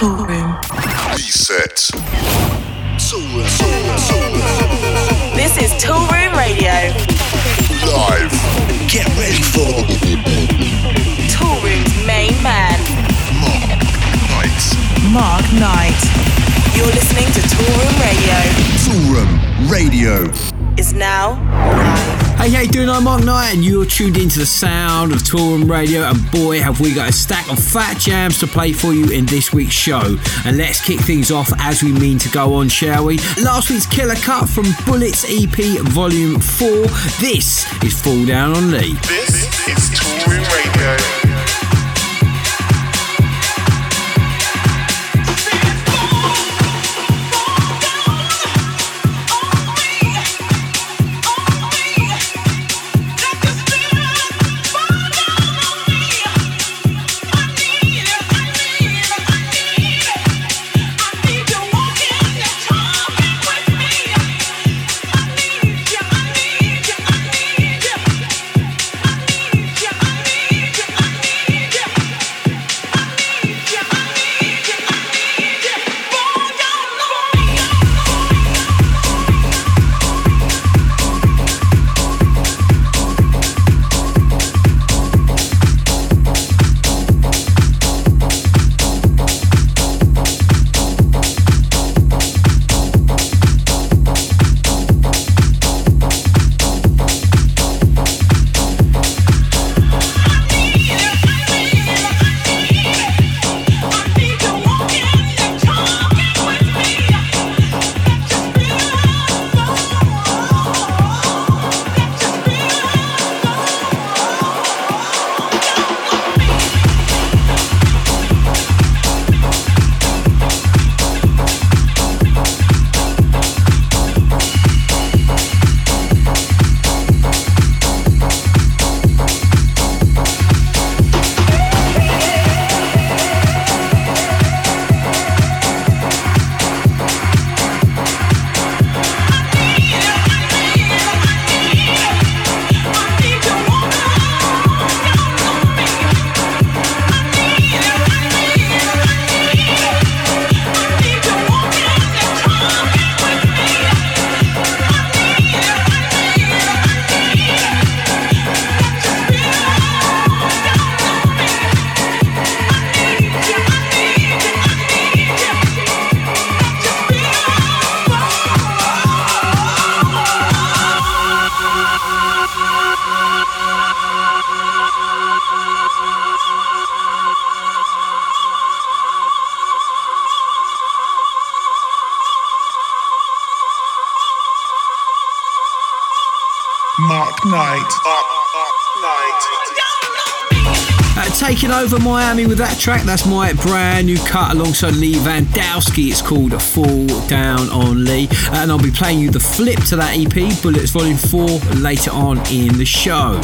Toolroom. Reset. This is Toolroom Radio. Live. Get ready for Toolroom's main man, Knight. Mark Knight. You're listening to Toolroom Radio. Toolroom Radio. Is now live. Hey, how you doing? I'm Mark Knight, and you're tuned into the sound of Toolroom Radio. And boy, have we got a stack of fat jams to play for you in this week's show. And let's kick things off as we mean to go on, shall we? Last week's killer cut from Bullets EP Volume 4. This is Fall Down on Lee. This is Toolroom Radio. Over Miami with that track. That's my brand new cut alongside Lee Van Dowski. It's called Fall Down on Lee. And I'll be playing you the flip to that EP, Bullets Volume 4, later on in the show.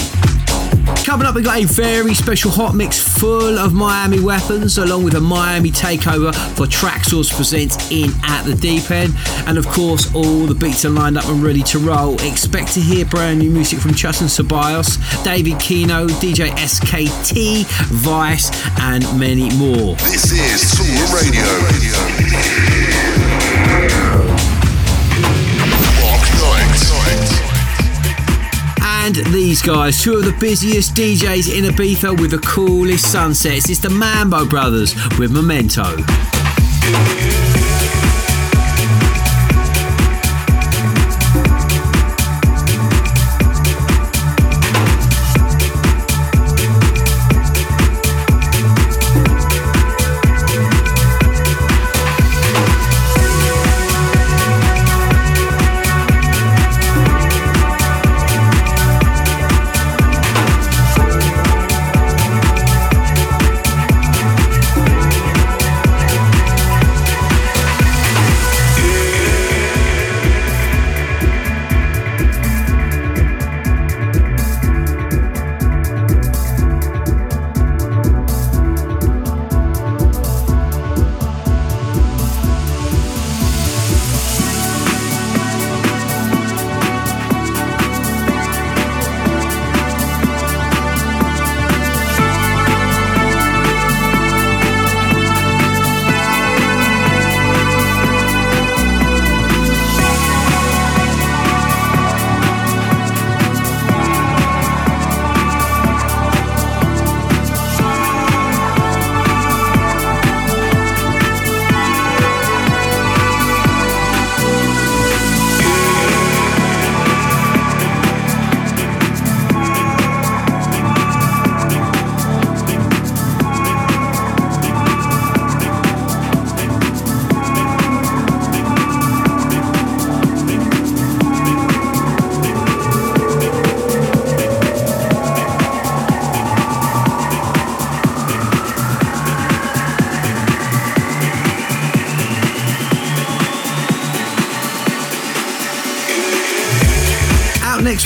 Coming up, we've got a very special hot mix full of Miami weapons, along with a Miami takeover for Traxsource Presents in at the deep end. And of course, all the beats are lined up and ready to roll. Expect to hear brand new music from Justin Ceballos, David Keno, DJ SKT, Vice, and many more. This is Toolroom Radio. Guys, two of the busiest DJs in Ibiza with the coolest sunsets. It's the Mambo Brothers with Memento.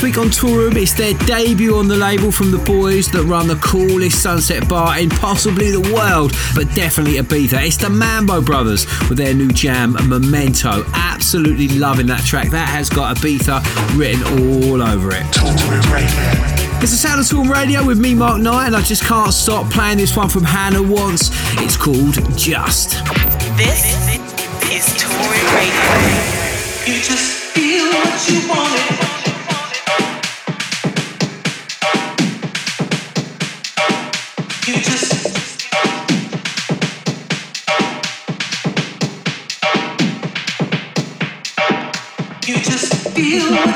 Next week on Toolroom. It's their debut on the label from the boys that run the coolest sunset bar in possibly the world, but definitely Ibiza. It's the Mambo Brothers with their new jam, Memento. Absolutely loving that track. That has got Ibiza written all over it. It's the sound of Toolroom Radio with me, Mark Knight, and I just can't stop playing this one from Hannah Wants. It's called Just. This is Toolroom Radio. You just feel what you wanted.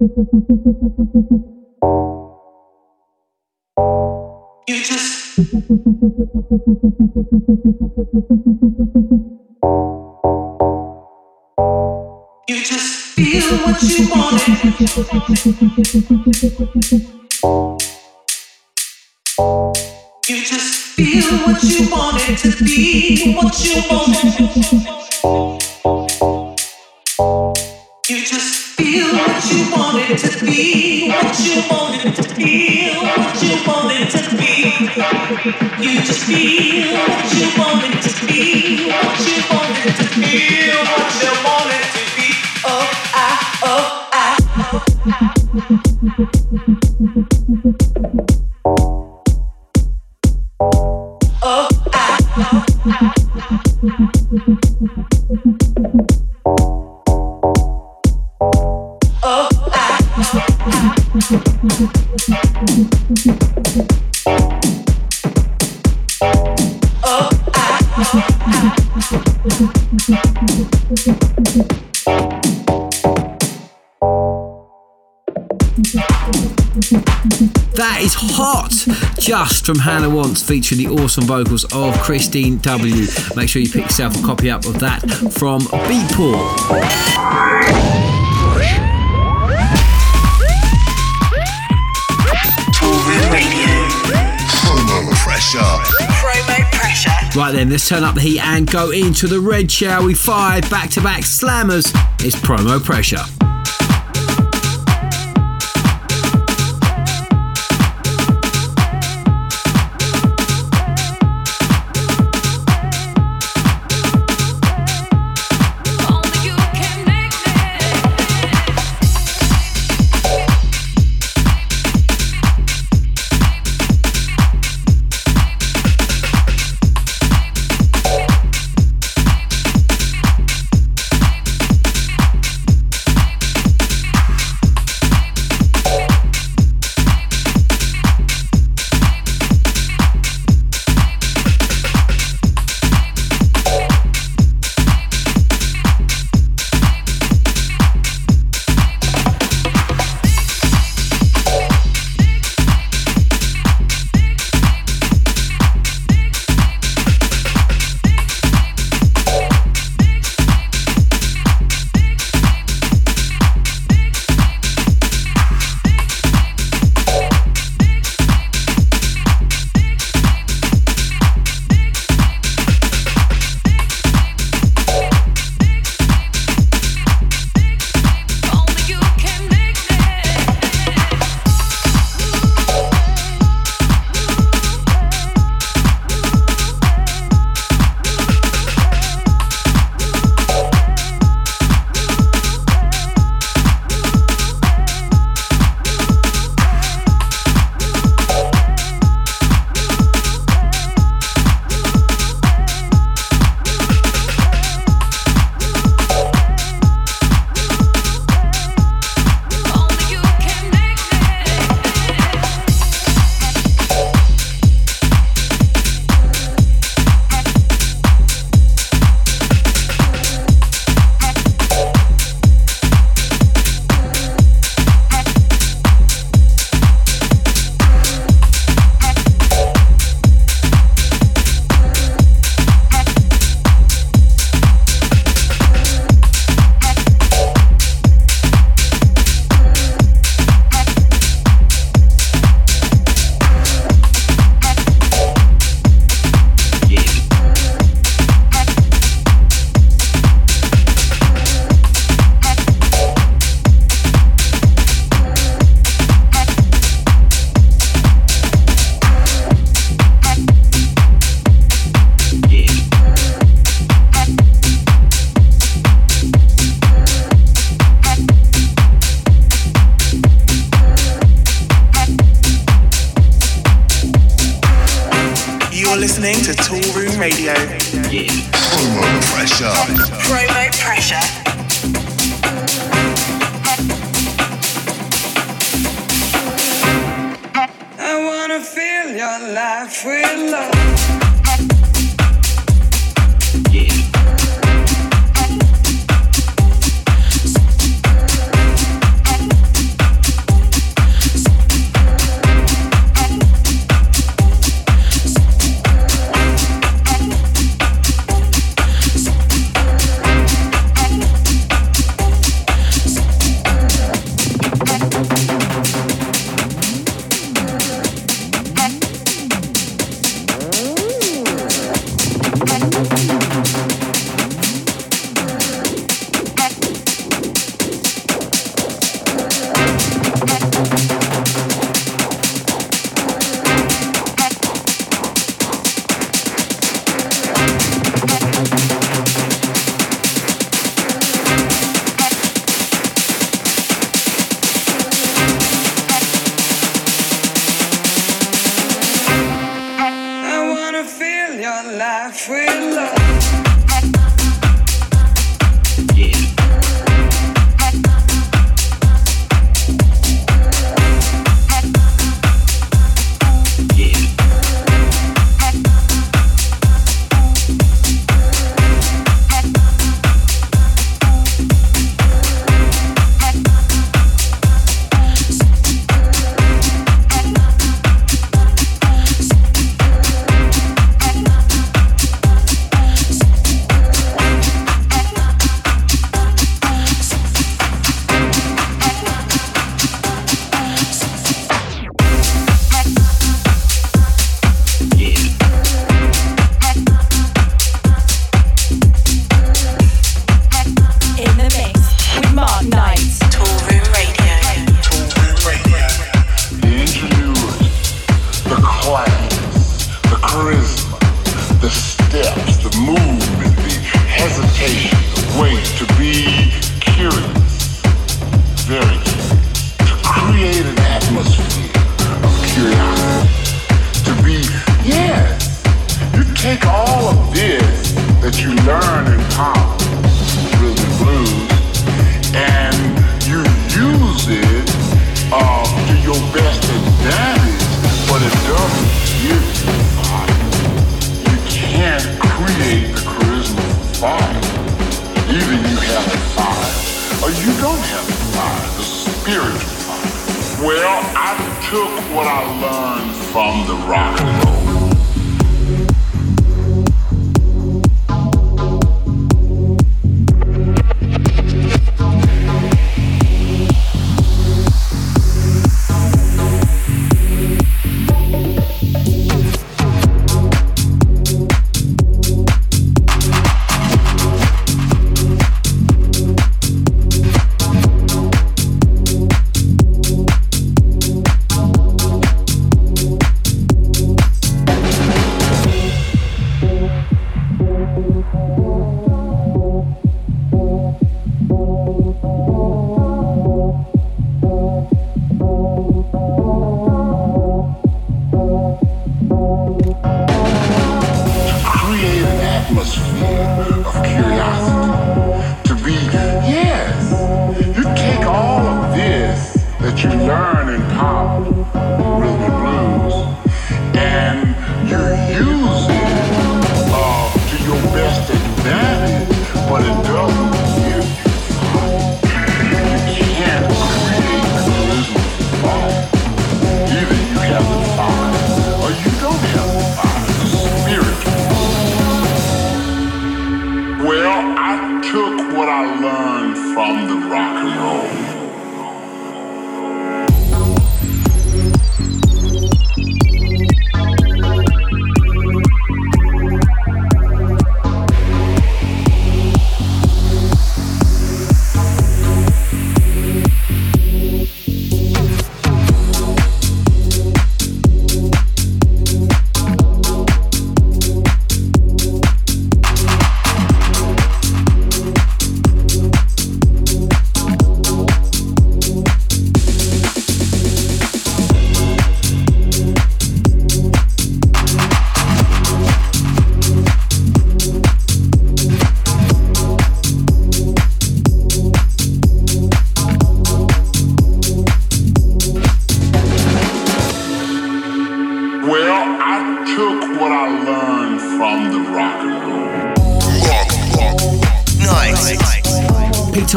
You just You just feel what you wanted. You just feel what you wanted to be, what you wanted. You just feel what you wanted to be, what you wanted to feel, what you wanted to be. You just feel what you wanted to be, what you wanted to feel, what you wanted to be. Oh, I, oh, I. Oh, I. Oh, That is hot! Just from Hannah Wants, featuring the awesome vocals of Christine W. Make sure you pick yourself a copy up of that from Beatport. Pressure. Promo pressure. Right then, let's turn up the heat and go into the red, shall we? Five back to back slammers. It's promo pressure. Life with love.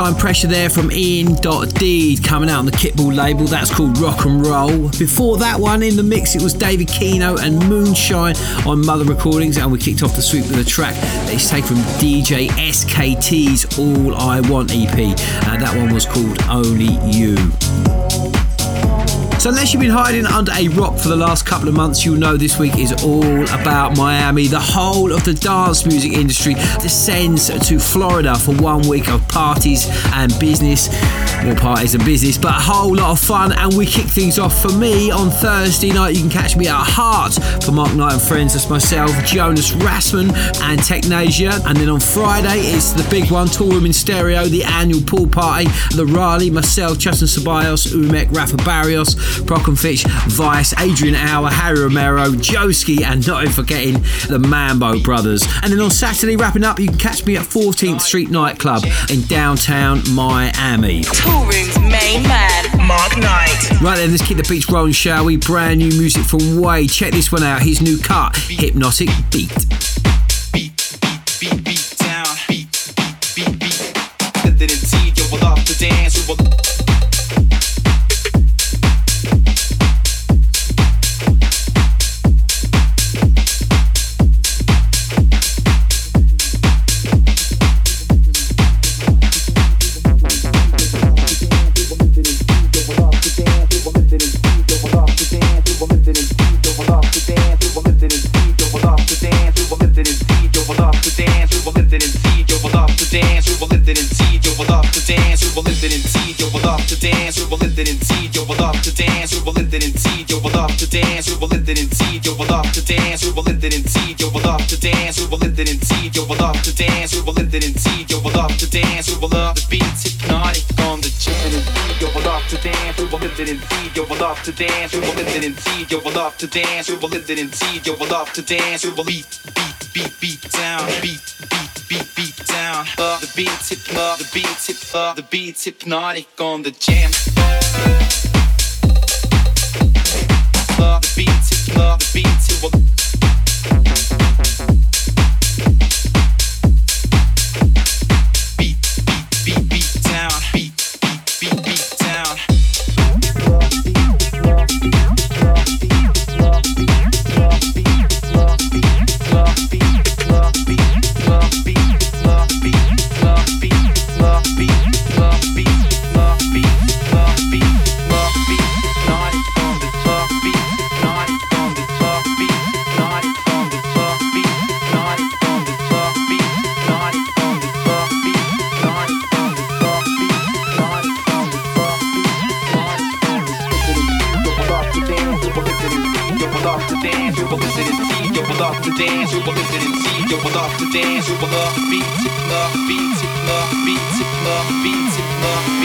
Time pressure there from Ian Deed coming out on the Kittball label. That's called Rock and Roll. Before that one in the mix, it was David Keno and Moonshine on Mother Recordings, and we kicked off the sweep with a track that is taken from DJ SKT's All I Want EP. Uh, that one was called Only You. So, unless you've been hiding under a rock for the last couple of months, you'll know this week is all about Miami. The whole of the dance music industry descends to Florida for one week of parties and business. More parties and business, but a whole lot of fun. And we kick things off for me on Thursday night. You can catch me at Heart for Mark Knight and Friends. That's myself, Jonas Rathsman, and Technasia. And then on Friday, it's the big one, Toolroom in Stereo, the annual pool party. The Raleigh, myself, Justin Ceballos, Umek, Rafa Barrios, Brock Fitch, Vice, Adrian Hour, Harry Romero, Joeski, and not even forgetting the Mambo Brothers. And then on Saturday, wrapping up, you can catch me at 14th Street Nightclub in downtown Miami. Room's main man, Mark Knight. Right then, let's keep the beats rolling, shall we? Brand new music from Way. Check this one out. His new cut, Hypnotic beat, To dance, we will live it in see. You will have to dance, we will love the beats, hypnotic on the chicken and. You will love to dance, we will live it in see. You will love to dance, we will live it indeed. You will love to dance, you will beat, beat, beat, beat down, beat, beat, beat, beat down. The beat's hip, the beat's hip, the beat's hypnotic on the jam. The beat's hip, the beat's. Beat, Dance, we will listen and see. You will love to dance. Love the beats, it, love it, love the beats, love the beats, it, love the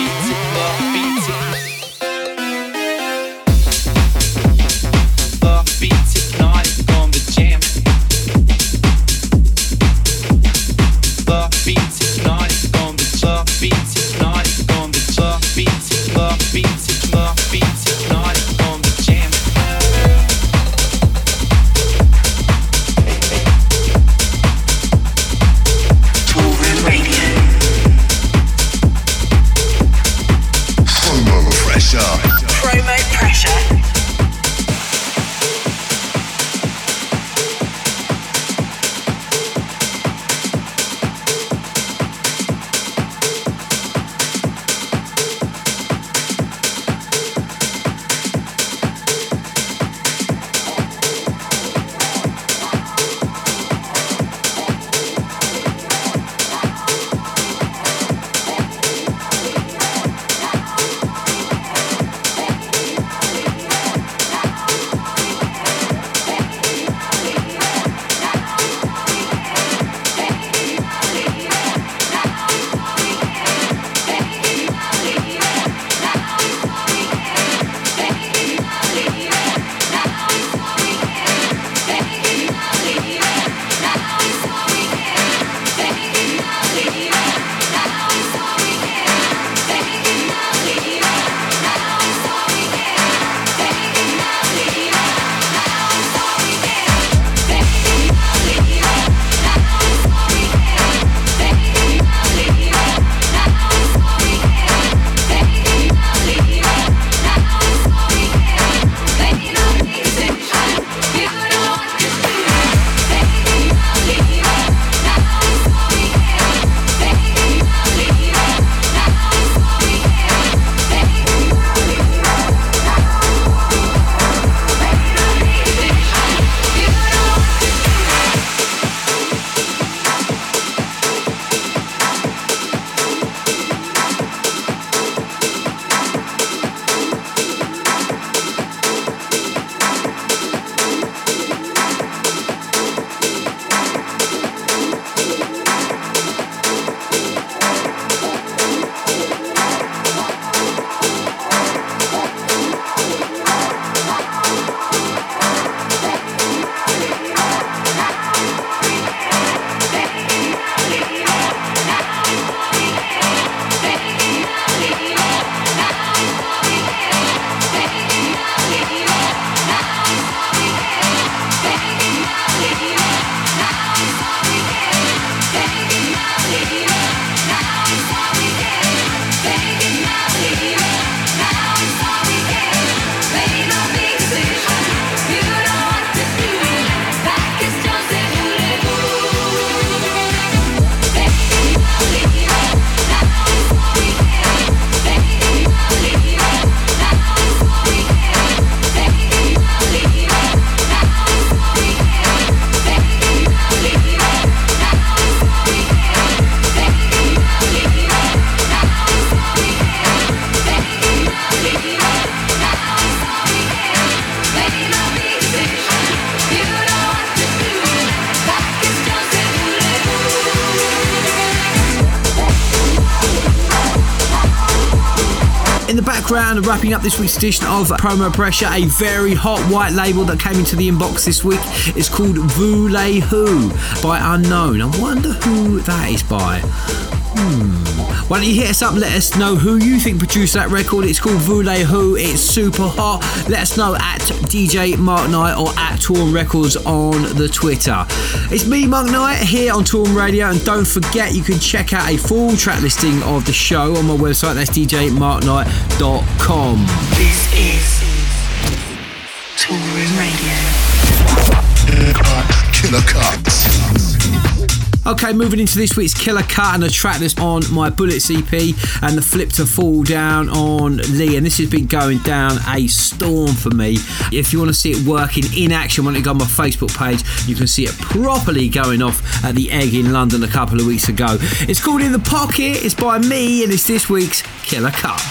background, wrapping up this week's edition of Promo Pressure, a very hot white label that came into the inbox this week. It's called Voulez Who by Unknown. I wonder who that is by. Hmm. Why don't you hit us up? Let us know who you think produced that record. It's called Voulez Who. It's super hot. Let us know at DJ Mark Knight or at Toolroom Records on the Twitter. It's me, Mark Knight, here on Toolroom Radio. And don't forget, you can check out a full track listing of the show on my website. That's djmarkknight.com. This is Toolroom Radio. Killer cuts. Okay, moving into this week's killer cut and a track that's on my Bullets EP and the flip to fall down on Lee. And this has been going down a storm for me. If you want to see it working in action, when it go on my Facebook page, you can see it properly going off at the Egg in London a couple of weeks ago. It's called In the Pocket, it's by me, and it's this week's killer cut.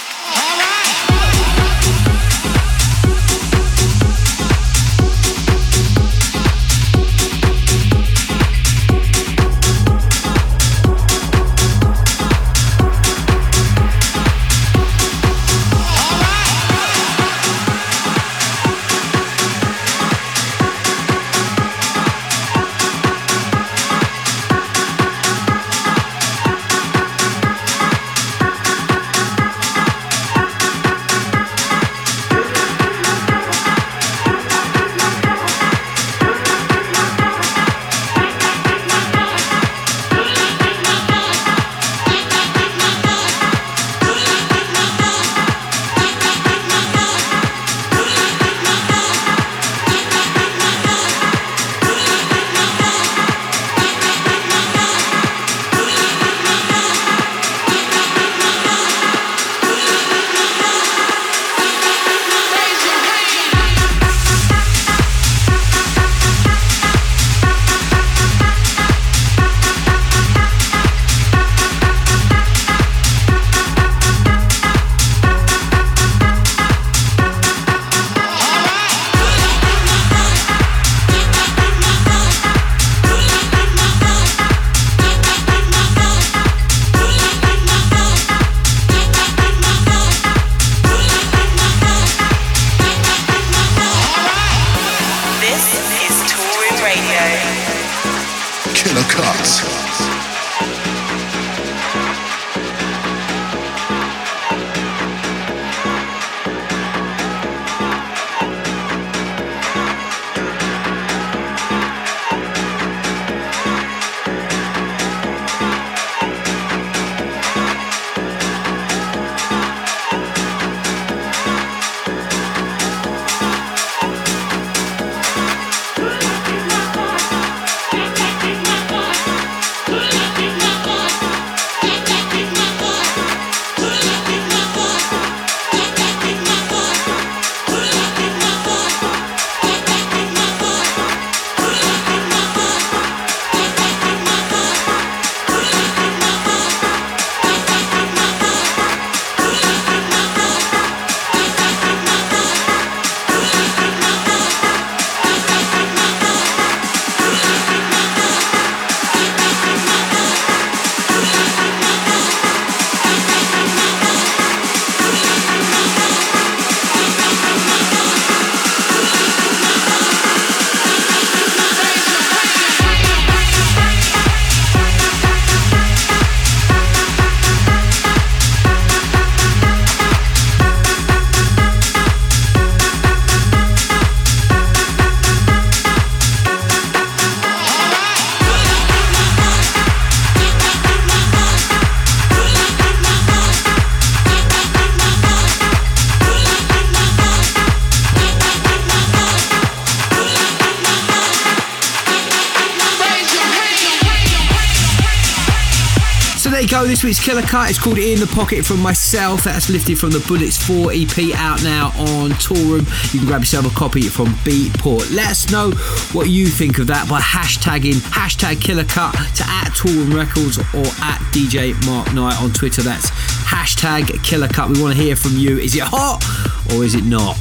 This week's Killer Cut is called In the Pocket from myself. That's lifted from the Bullets 4 EP out now on Toolroom. You can grab yourself a copy from Beatport. Let us know what you think of that by hashtagging hashtag Killer Cut to at Toolroom Records or at DJ Mark Knight on Twitter. That's hashtag Killer Cut. We want to hear from you. Is it hot or is it not?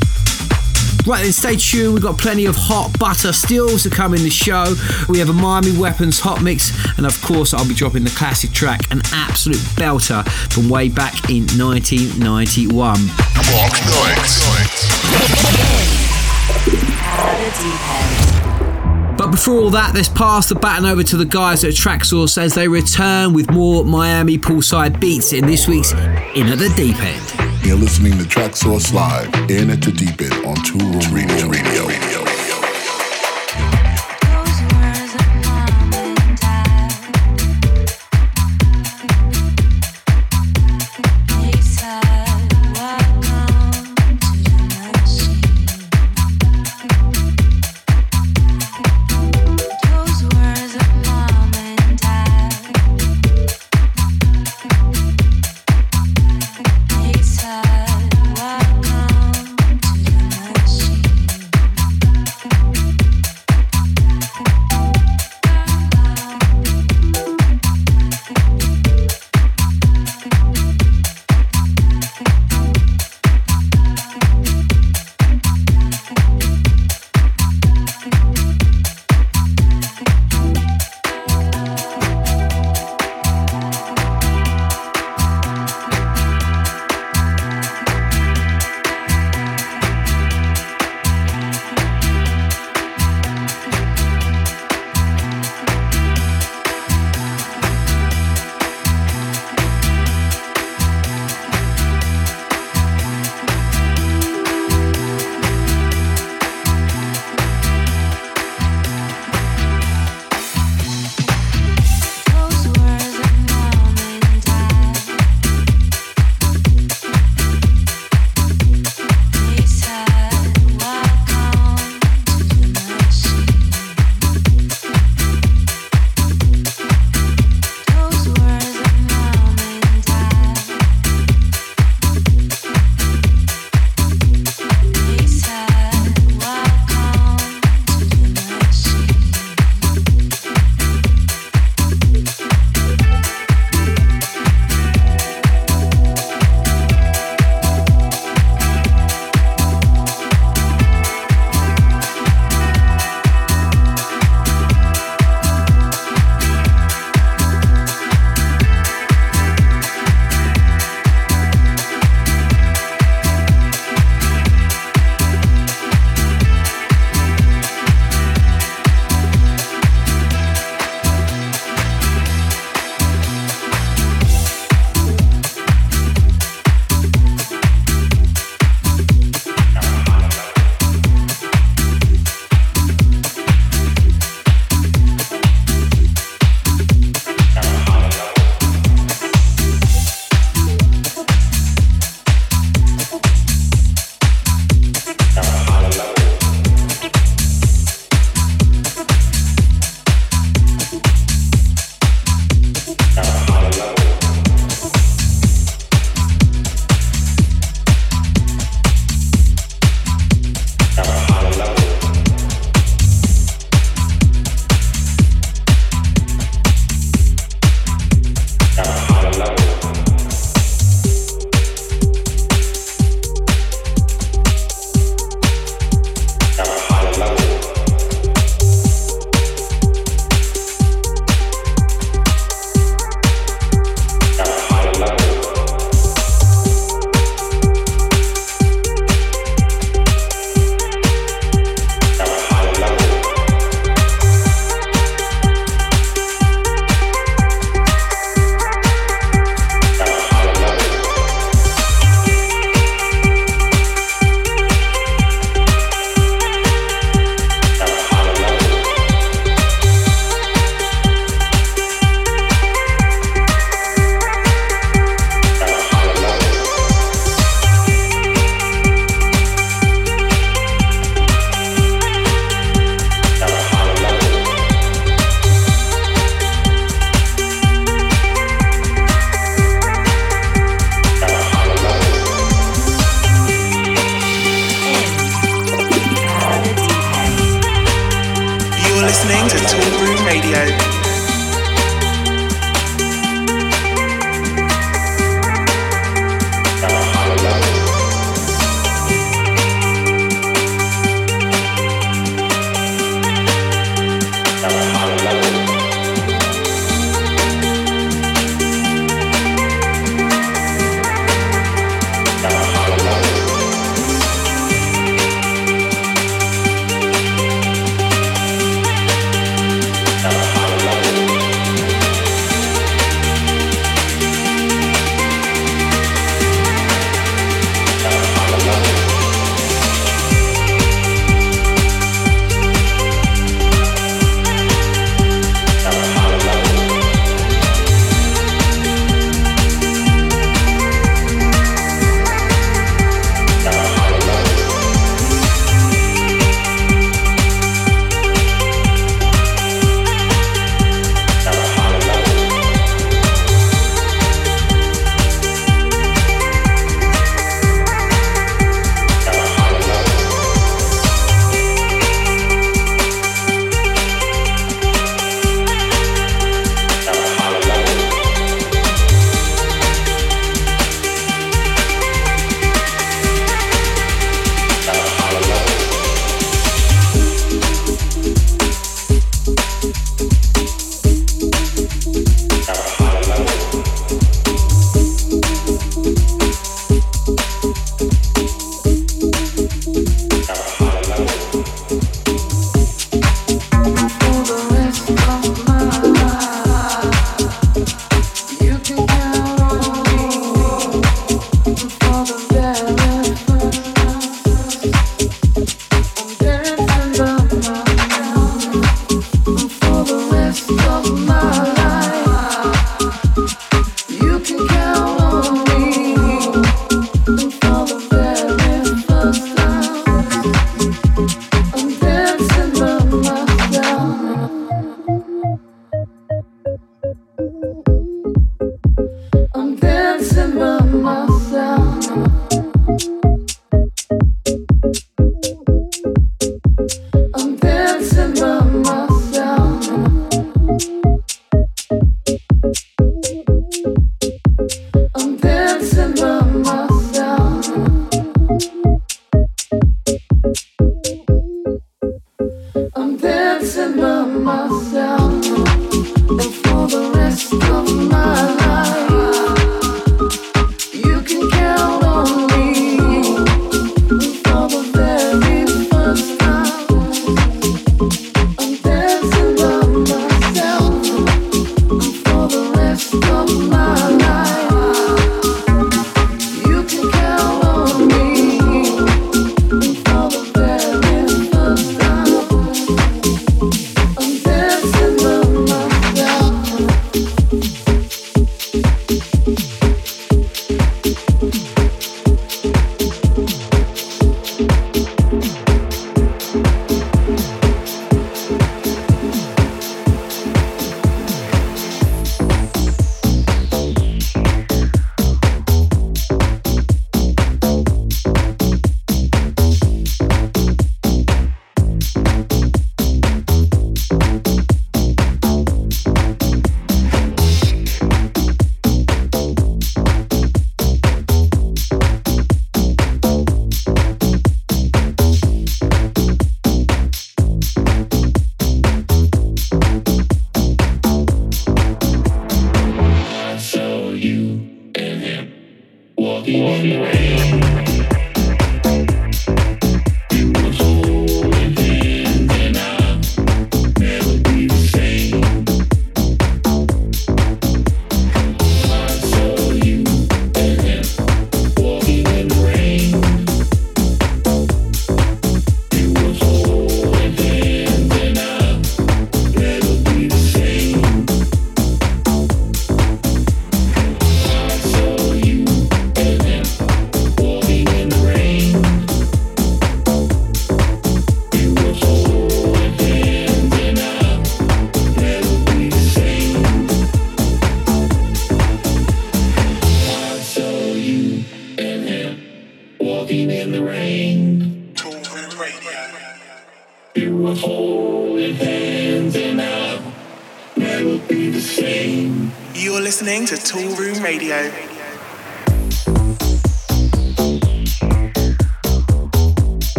Right then, stay tuned. We've got plenty of hot butter still to come in the show. We have a Miami Weapons hot mix, and of course, I'll be dropping the classic track, an absolute belter from way back in 1991. Mark Knight. But before all that, let's pass the baton over to the guys at Traxsource as they return with more Miami poolside beats in this week's In at the Deep End. You're listening to Traxsource Live in at the deep end on Toolroom Radio. Radio.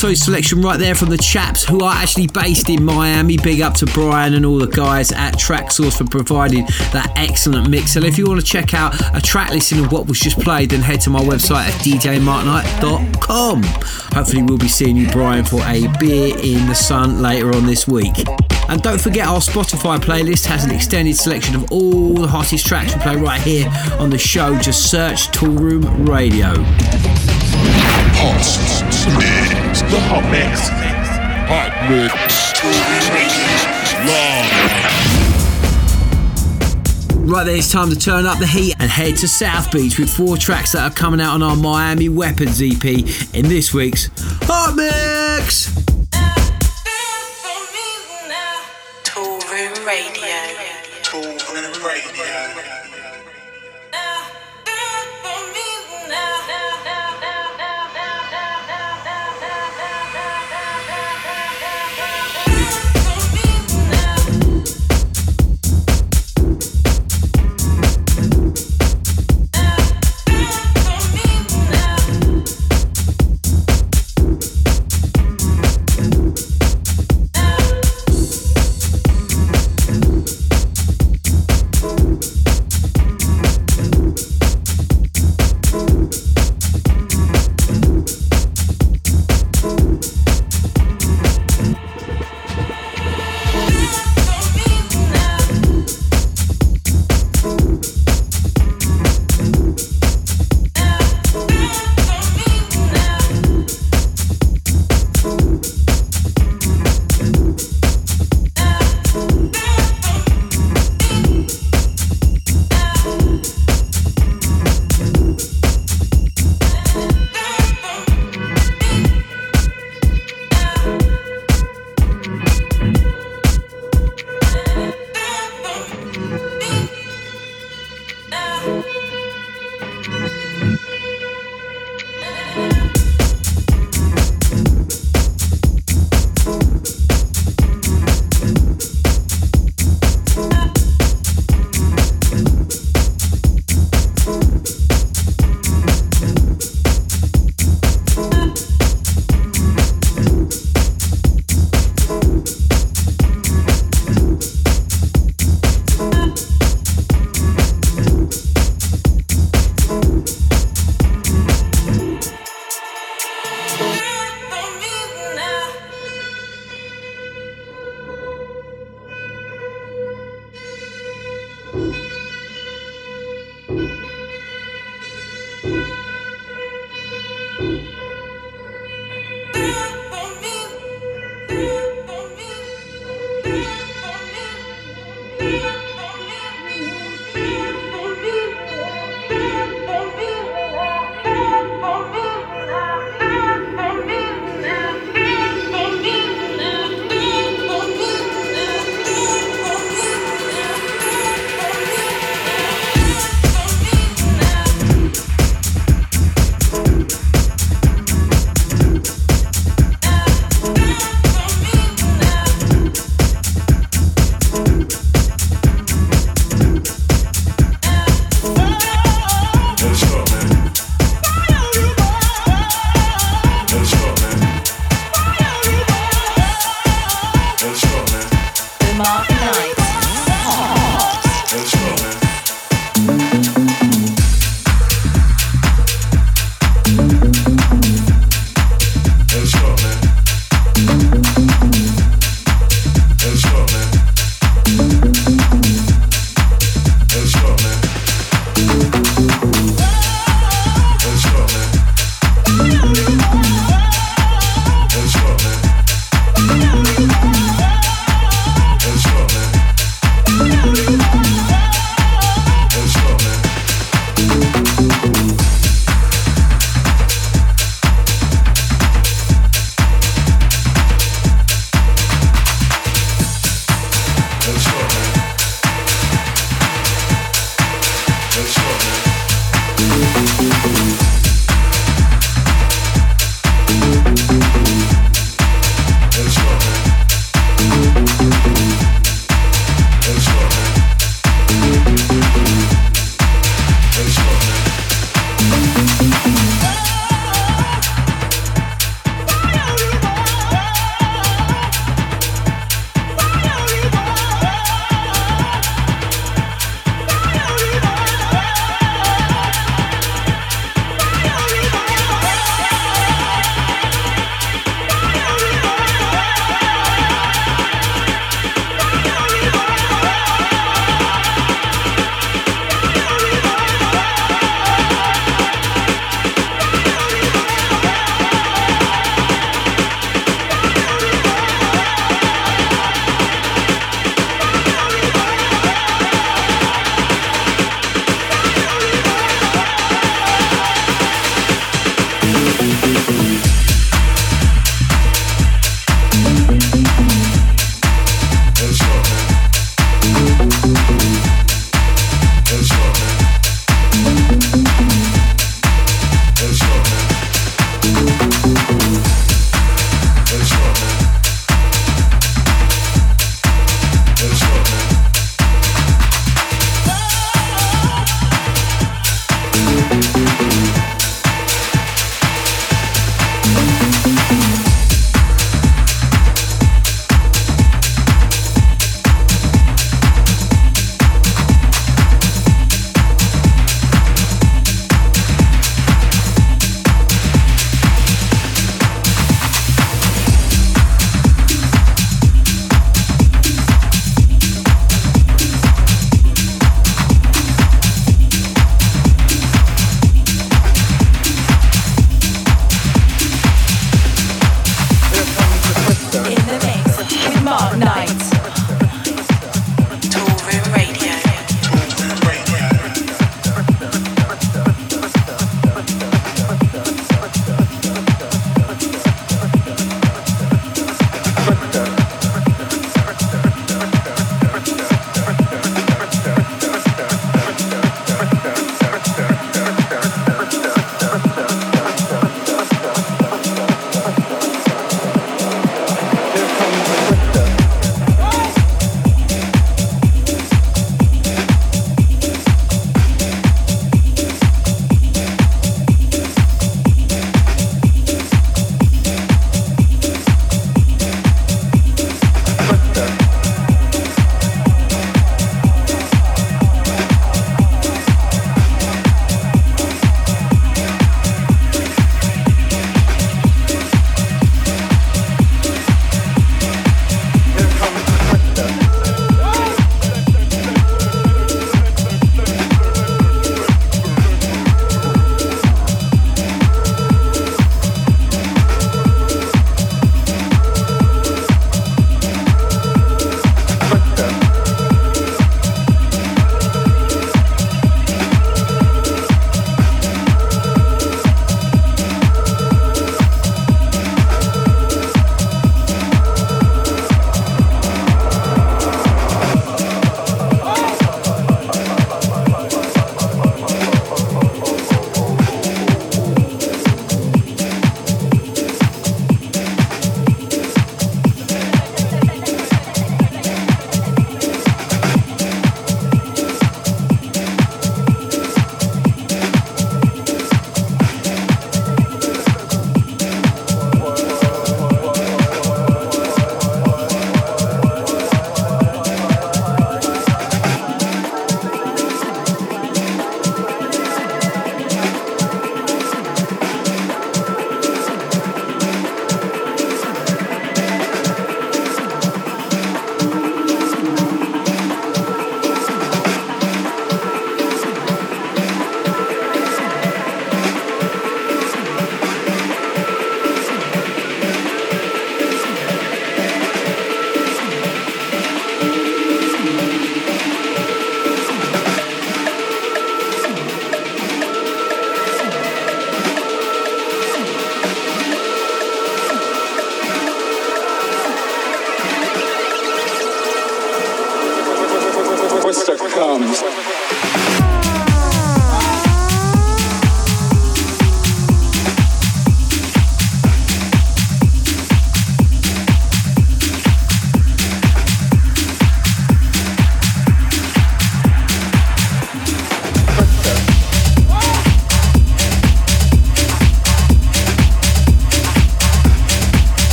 Another selection right there from the chaps who are actually based in Miami. Big up to Brian and all the guys at Traxsource for providing that excellent mix. And if you want to check out a track listing of what was just played, then head to my website at djmarkknight.com. Hopefully, we'll be seeing you, Brian, for a beer in the sun later on this week. And don't forget, our Spotify playlist has an extended selection of all the hottest tracks we play right here on the show. Just search Toolroom Radio. Hot mix. The hot mix. Hot mix. Live. Right there, it's time to turn up the heat and head to South Beach with four tracks that are coming out on our Miami Weapons EP in this week's Hot Mix. Tool Room Radio. Toolroom Radio.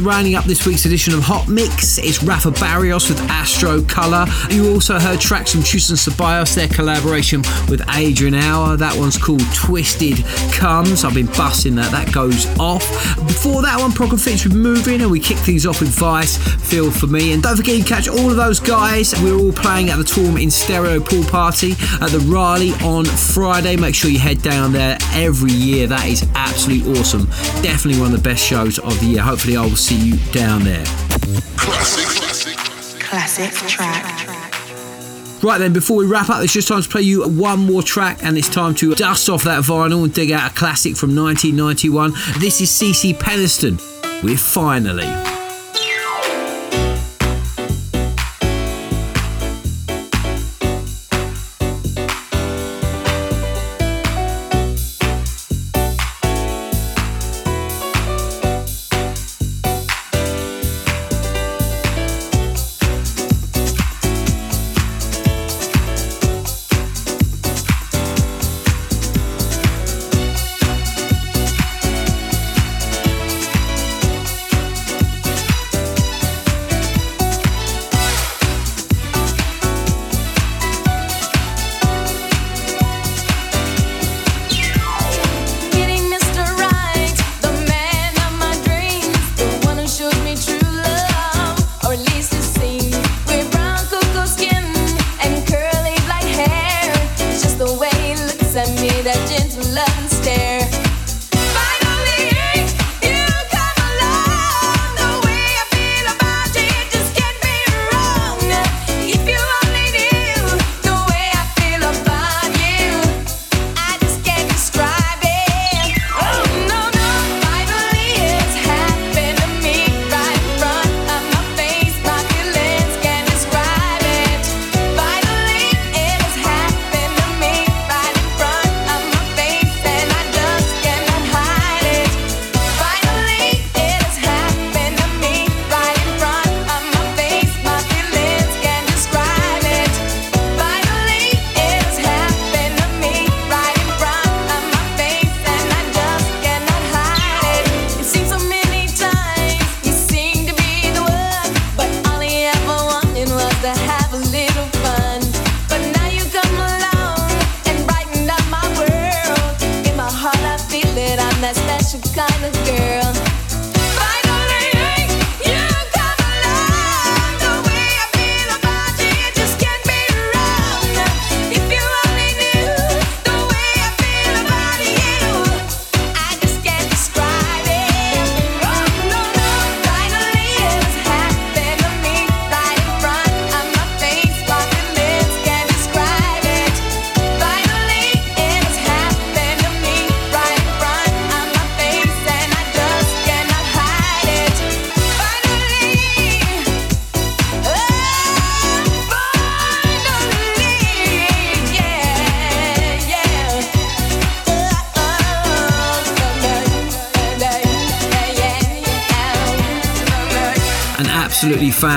And rounding up this week's edition of Hot Mix, it's Rafa Barrios with Astro Color. You also heard tracks from Justin Ceballos, their collaboration with Adrian Hour. That one's called Twisted Comes. I've been busting that, that goes off. Before that one, Prok and Fitch with Moving, and we kick things off with Vice, Feel For Me. And don't forget, you catch all of those guys. We're all playing at the Torm in Stereo Pool Party at the Raleigh on Friday. Make sure you head down there every year. That is absolutely awesome. Definitely one of the best shows of the year. Hopefully, I will see you down there. Classic. Classic. Classic track. Right then, before we wrap up, it's just time to play you one more track, and it's time to dust off that vinyl and dig out a classic from 1991. This is CeCe Peniston We're Finally.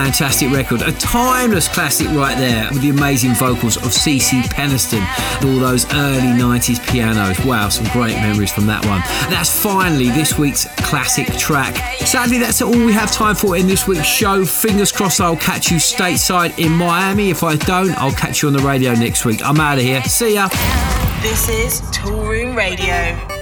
Fantastic record. A timeless classic right there with the amazing vocals of CeCe Peniston all those early 90s pianos. Wow, some great memories from that one. That's finally this week's classic track. Sadly, that's all we have time for in this week's show. Fingers crossed I'll catch you stateside in Miami. If I don't, I'll catch you on the radio next week. I'm out of here. See ya. This is Toolroom Radio.